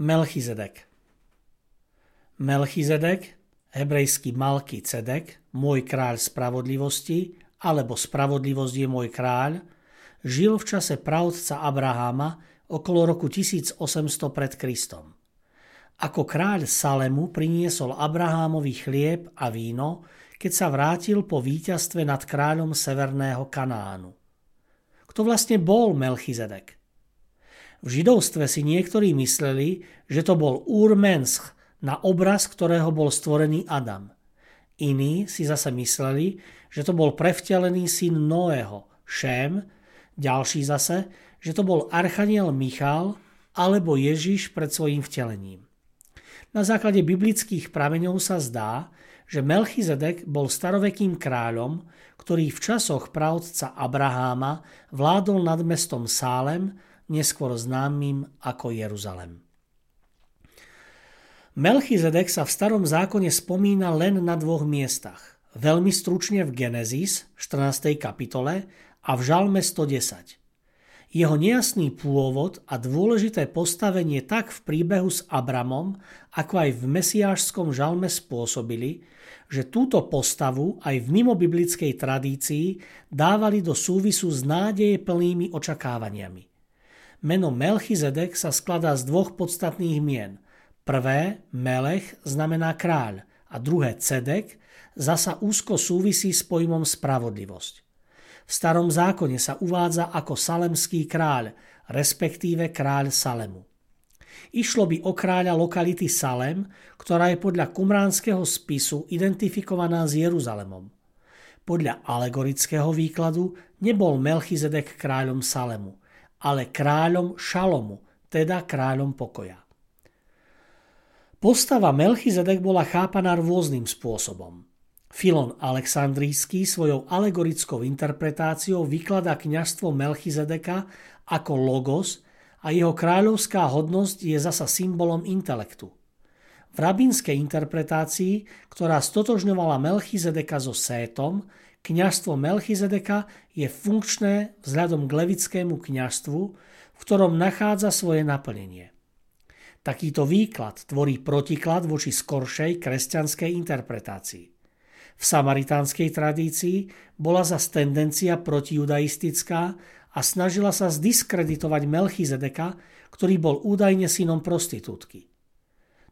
Melchizedek. Melchizedek, hebrejský Malky Cedek, môj kráľ spravodlivosti, alebo spravodlivosť je môj kráľ, žil v čase pravdca Abraháma okolo roku 1800 pred Kristom. Ako kráľ Salemu priniesol Abrahámovi chlieb a víno, keď sa vrátil po víťazstve nad kráľom Severného Kanánu. Kto vlastne bol Melchizedek? V židovstve si niektorí mysleli, že to bol Úr Mensch, na obraz ktorého bol stvorený Adam. Iní si zase mysleli, že to bol prevtelený syn Noého, Šém, ďalší zase, že to bol archaniel Michal alebo Ježiš pred svojím vtelením. Na základe biblických prameňov sa zdá, že Melchizedek bol starovekým kráľom, ktorý v časoch pravdca Abraháma vládol nad mestom Sálem neskôr známym ako Jeruzalem. Melchizedek sa v starom zákone spomína len na dvoch miestach. Veľmi stručne v Genesis 14. kapitole a v Žalme 110. Jeho nejasný pôvod a dôležité postavenie tak v príbehu s Abramom, ako aj v mesiášskom žalme spôsobili, že túto postavu aj v mimobiblickej tradícii dávali do súvisu s nádeje plnými očakávaniami. Meno Melchizedek sa skladá z dvoch podstatných mien. Prvé, Melech, znamená kráľ a druhé, Cedek, zasa úzko súvisí s pojmom spravodlivosť. V starom zákone sa uvádza ako salemský kráľ, respektíve kráľ Salemu. Išlo by o kráľa lokality Salem, ktorá je podľa kumránskeho spisu identifikovaná s Jeruzalemom. Podľa alegorického výkladu nebol Melchizedek kráľom Salemu, ale kráľom Šalomu, teda kráľom pokoja. Postava Melchizedek bola chápaná rôznym spôsobom. Filon Aleksandrijský svojou alegorickou interpretáciou vykladá kňažstvo Melchizedeka ako logos a jeho kráľovská hodnosť je zasa symbolom intelektu. V rabínskej interpretácii, ktorá stotožňovala Melchizedeka so Sétom, Kňažstvo Melchizedeka je funkčné vzhľadom k levickému kňažstvu, v ktorom nachádza svoje naplnenie. Takýto výklad tvorí protiklad voči skoršej kresťanskej interpretácii. V samaritánskej tradícii bola za tendencia protijudaistická a snažila sa zdiskreditovať Melchizedeka, ktorý bol údajne synom prostitútky.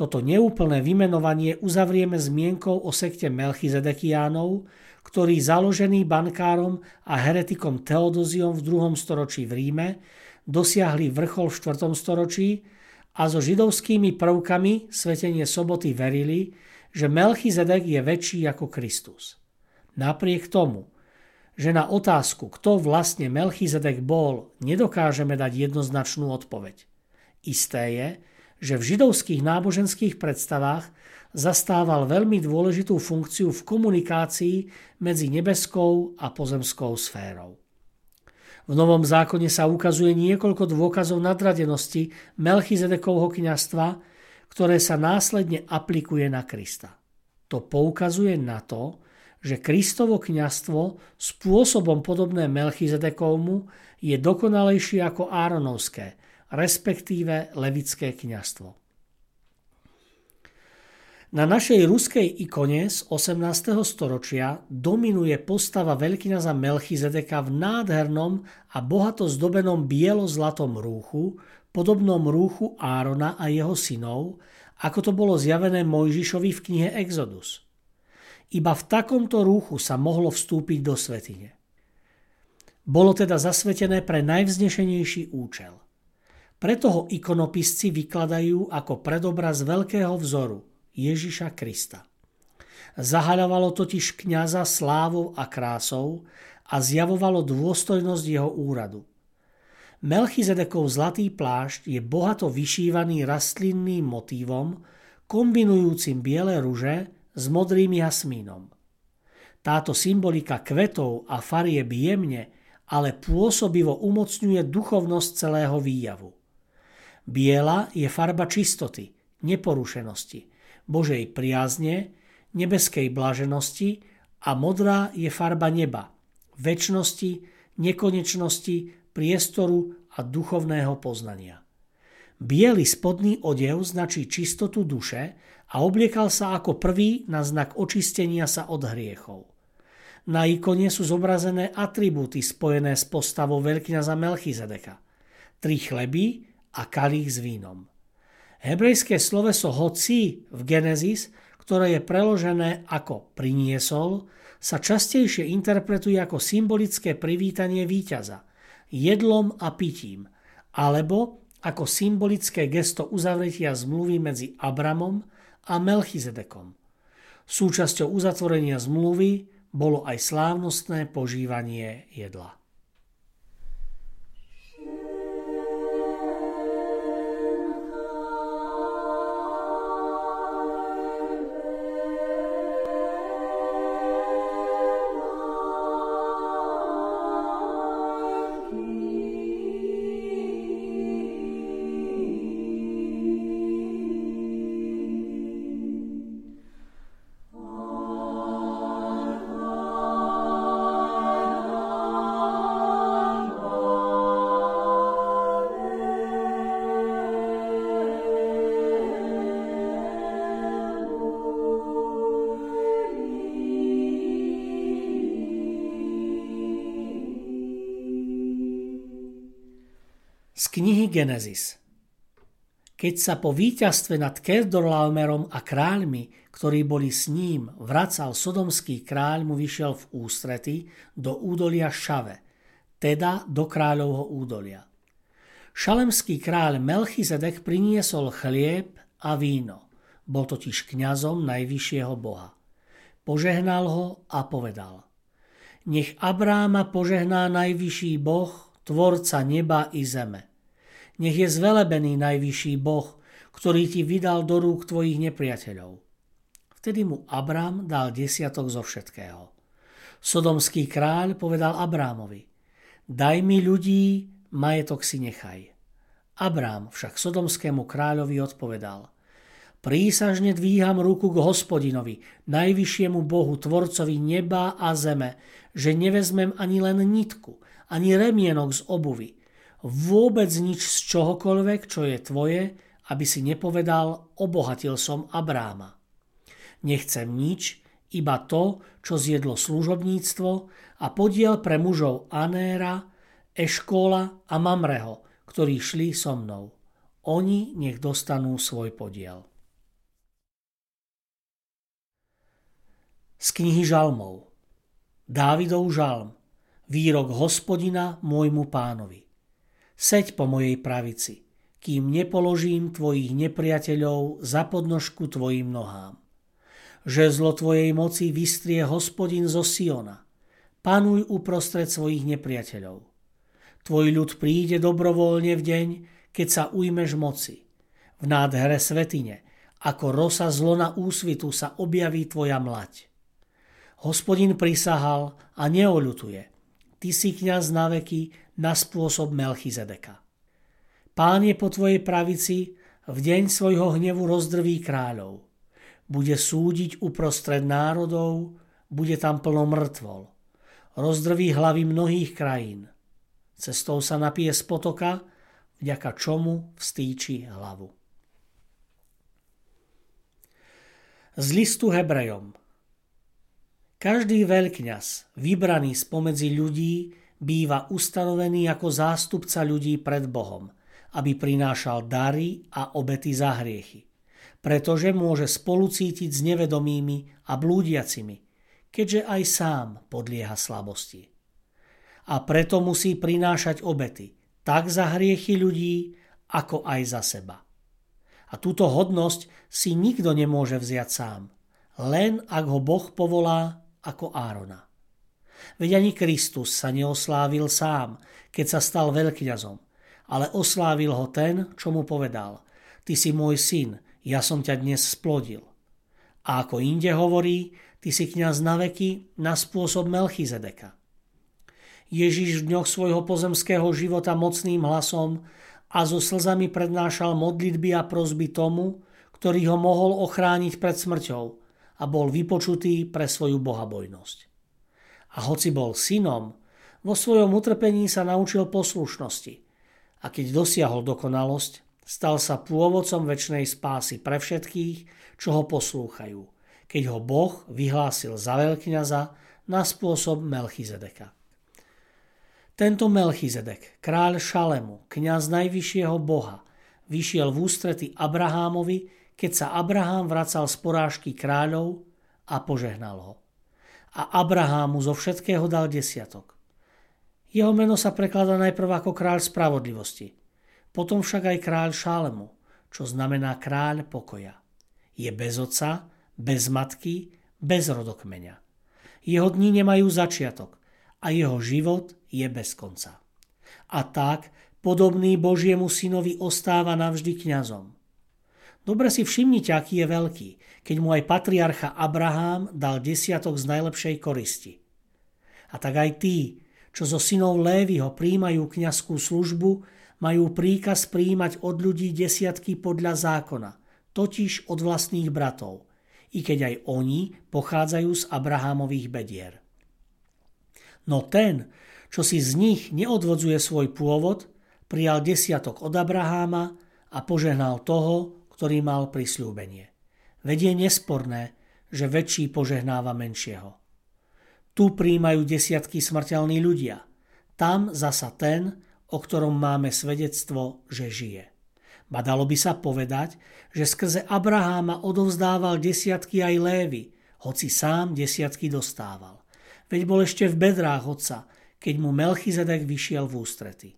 Toto neúplné vymenovanie uzavrieme zmienkou o sekte Melchizedekiánov, ktorý založený bankárom a heretikom Teodoziom v 2. storočí v Ríme dosiahli vrchol v 4. storočí a so židovskými prvkami svetenie soboty verili, že Melchizedek je väčší ako Kristus. Napriek tomu, že na otázku, kto vlastne Melchizedek bol, nedokážeme dať jednoznačnú odpoveď. Isté je, že v židovských náboženských predstavách zastával veľmi dôležitú funkciu v komunikácii medzi nebeskou a pozemskou sférou. V Novom zákone sa ukazuje niekoľko dôkazov nadradenosti Melchizedekovho kniastva, ktoré sa následne aplikuje na Krista. To poukazuje na to, že Kristovo kniastvo spôsobom podobné Melchizedekovmu je dokonalejšie ako Áronovské – respektíve levické kňastvo. Na našej ruskej ikone z 18. storočia dominuje postava veľkňaza Melchizedeka v nádhernom a bohato zdobenom bielo-zlatom rúchu, podobnom rúchu Árona a jeho synov, ako to bolo zjavené Mojžišovi v knihe Exodus. Iba v takomto rúchu sa mohlo vstúpiť do svetine. Bolo teda zasvetené pre najvznešenejší účel – Preto ho ikonopisci vykladajú ako predobraz veľkého vzoru Ježiša Krista. Zahaľovalo totiž kňaza slávou a krásou a zjavovalo dôstojnosť jeho úradu. Melchizedekov zlatý plášť je bohato vyšívaný rastlinným motívom, kombinujúcim biele ruže s modrým jasmínom. Táto symbolika kvetov a farieb jemne, ale pôsobivo umocňuje duchovnosť celého výjavu. Biela je farba čistoty, neporušenosti, Božej priazne, nebeskej blaženosti a modrá je farba neba, väčšnosti, nekonečnosti, priestoru a duchovného poznania. Bielý spodný odev značí čistotu duše a obliekal sa ako prvý na znak očistenia sa od hriechov. Na ikone sú zobrazené atribúty spojené s postavou veľkňaza Melchizedeka. Tri chleby a kalých s vínom. Hebrejské sloveso hoci v Genesis, ktoré je preložené ako priniesol, sa častejšie interpretuje ako symbolické privítanie víťaza – jedlom a pitím, alebo ako symbolické gesto uzavretia zmluvy medzi Abramom a Melchizedekom. Súčasťou uzatvorenia zmluvy bolo aj slávnostné požívanie jedla. Z knihy Genesis Keď sa po víťazstve nad Kedorlaomerom a kráľmi, ktorí boli s ním, vracal sodomský kráľ mu vyšiel v ústrety do údolia Šave, teda do kráľovho údolia. Šalemský kráľ Melchizedek priniesol chlieb a víno. Bol totiž kňazom najvyššieho boha. Požehnal ho a povedal Nech Abráma požehná najvyšší boh, tvorca neba i zeme nech je zvelebený najvyšší Boh, ktorý ti vydal do rúk tvojich nepriateľov. Vtedy mu Abrám dal desiatok zo všetkého. Sodomský kráľ povedal Abrámovi, daj mi ľudí, majetok si nechaj. Abrám však sodomskému kráľovi odpovedal, prísažne dvíham ruku k hospodinovi, najvyššiemu Bohu, tvorcovi neba a zeme, že nevezmem ani len nitku, ani remienok z obuvy, vôbec nič z čohokoľvek, čo je tvoje, aby si nepovedal, obohatil som Abráma. Nechcem nič, iba to, čo zjedlo služobníctvo a podiel pre mužov Anéra, Eškóla a Mamreho, ktorí šli so mnou. Oni nech dostanú svoj podiel. Z knihy Žalmov Dávidov žalm Výrok hospodina môjmu pánovi Seď po mojej pravici, kým nepoložím tvojich nepriateľov za podnožku tvojim nohám. Žezlo tvojej moci vystrie hospodin zo Siona. Panuj uprostred svojich nepriateľov. Tvoj ľud príde dobrovoľne v deň, keď sa ujmeš moci. V nádhere svetine, ako rosa zlona úsvitu sa objaví tvoja mlať. Hospodin prisahal a neoľutuje. Ty si kňaz na veky, na spôsob Melchizedeka. Pán je po tvojej pravici, v deň svojho hnevu rozdrví kráľov. Bude súdiť uprostred národov, bude tam plno mŕtvol. Rozdrví hlavy mnohých krajín. Cestou sa napije z potoka, vďaka čomu vstýči hlavu. Z listu Hebrejom Každý veľkňaz, vybraný spomedzi ľudí, býva ustanovený ako zástupca ľudí pred Bohom, aby prinášal dary a obety za hriechy. Pretože môže spolucítiť s nevedomými a blúdiacimi, keďže aj sám podlieha slabosti. A preto musí prinášať obety, tak za hriechy ľudí, ako aj za seba. A túto hodnosť si nikto nemôže vziať sám, len ak ho Boh povolá ako Árona. Veď ani Kristus sa neoslávil sám, keď sa stal veľkňazom, ale oslávil ho ten, čo mu povedal. Ty si môj syn, ja som ťa dnes splodil. A ako inde hovorí, ty si kňaz na veky na spôsob Melchizedeka. Ježiš v dňoch svojho pozemského života mocným hlasom a so slzami prednášal modlitby a prozby tomu, ktorý ho mohol ochrániť pred smrťou a bol vypočutý pre svoju bohabojnosť. A hoci bol synom, vo svojom utrpení sa naučil poslušnosti a keď dosiahol dokonalosť, stal sa pôvodcom väčšnej spásy pre všetkých, čo ho poslúchajú, keď ho Boh vyhlásil za veľkňaza na spôsob Melchizedeka. Tento Melchizedek, kráľ Šalemu, kňaz najvyššieho boha, vyšiel v ústrety Abrahámovi, keď sa Abrahám vracal z porážky kráľov a požehnal ho. A Abrahámu zo všetkého dal desiatok. Jeho meno sa prekladá najprv ako kráľ spravodlivosti, potom však aj kráľ Šálemu, čo znamená kráľ pokoja. Je bez otca, bez matky, bez rodokmeňa. Jeho dni nemajú začiatok a jeho život je bez konca. A tak podobný Božiemu synovi ostáva navždy kňazom. Dobre si všimnite, aký je veľký, keď mu aj patriarcha Abraham dal desiatok z najlepšej koristi. A tak aj tí, čo zo synov Lévyho príjmajú kňazskú službu, majú príkaz príjmať od ľudí desiatky podľa zákona, totiž od vlastných bratov, i keď aj oni pochádzajú z Abrahámových bedier. No ten, čo si z nich neodvodzuje svoj pôvod, prijal desiatok od Abraháma a požehnal toho, ktorý mal prisľúbenie. Veď je nesporné, že väčší požehnáva menšieho. Tu príjmajú desiatky smrteľní ľudia. Tam zasa ten, o ktorom máme svedectvo, že žije. Ba by sa povedať, že skrze Abraháma odovzdával desiatky aj Lévy, hoci sám desiatky dostával veď bol ešte v bedrách otca, keď mu Melchizedek vyšiel v ústrety.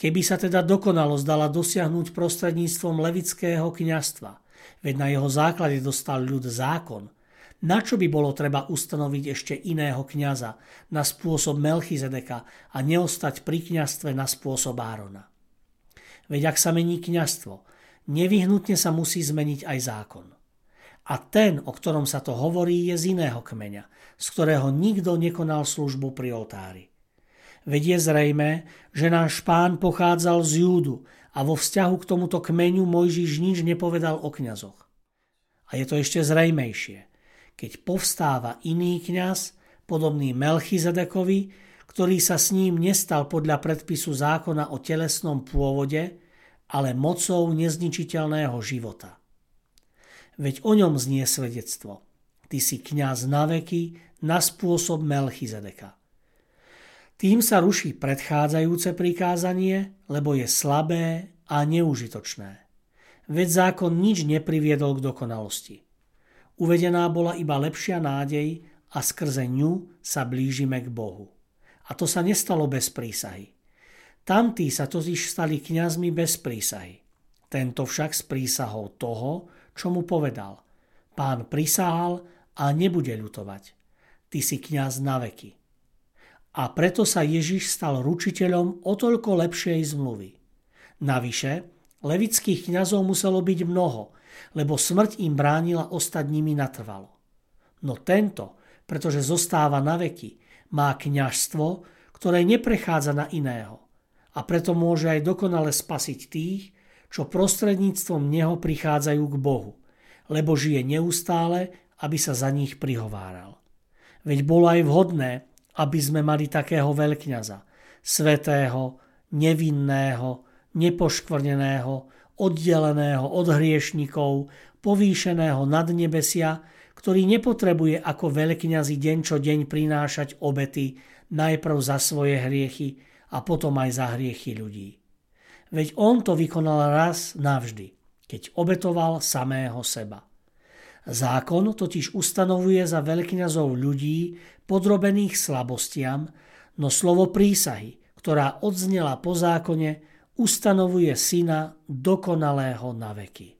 Keby sa teda dokonalosť dala dosiahnuť prostredníctvom levického kňastva, veď na jeho základe dostal ľud zákon, na čo by bolo treba ustanoviť ešte iného kňaza na spôsob Melchizedeka a neostať pri kňastve na spôsob Árona? Veď ak sa mení kňastvo, nevyhnutne sa musí zmeniť aj zákon. A ten, o ktorom sa to hovorí, je z iného kmeňa, z ktorého nikto nekonal službu pri oltári. Veď je zrejme, že náš pán pochádzal z Júdu a vo vzťahu k tomuto kmeňu Mojžiš nič nepovedal o kňazoch. A je to ešte zrejmejšie, keď povstáva iný kňaz, podobný Melchizedekovi, ktorý sa s ním nestal podľa predpisu zákona o telesnom pôvode, ale mocou nezničiteľného života. Veď o ňom znie svedectvo. Ty si kňaz na veky, na spôsob Melchizedeka. Tým sa ruší predchádzajúce prikázanie, lebo je slabé a neužitočné. Veď zákon nič nepriviedol k dokonalosti. Uvedená bola iba lepšia nádej a skrze ňu sa blížime k Bohu. A to sa nestalo bez prísahy. Tamtí sa totiž stali kňazmi bez prísahy. Tento však s prísahou toho, čo mu povedal. Pán prisahal a nebude ľutovať ty si kňaz na veky. A preto sa Ježiš stal ručiteľom o toľko lepšej zmluvy. Navyše, levických kňazov muselo byť mnoho, lebo smrť im bránila ostať nimi natrvalo. No tento, pretože zostáva na veky, má kňažstvo, ktoré neprechádza na iného a preto môže aj dokonale spasiť tých, čo prostredníctvom neho prichádzajú k Bohu, lebo žije neustále, aby sa za nich prihováral. Veď bolo aj vhodné, aby sme mali takého veľkňaza, svetého, nevinného, nepoškvrneného, oddeleného od hriešnikov, povýšeného nad nebesia, ktorý nepotrebuje ako veľkňazi deň čo deň prinášať obety najprv za svoje hriechy a potom aj za hriechy ľudí. Veď on to vykonal raz navždy, keď obetoval samého seba. Zákon totiž ustanovuje za veľkňazov ľudí podrobených slabostiam, no slovo prísahy, ktorá odznela po zákone, ustanovuje syna dokonalého na veky.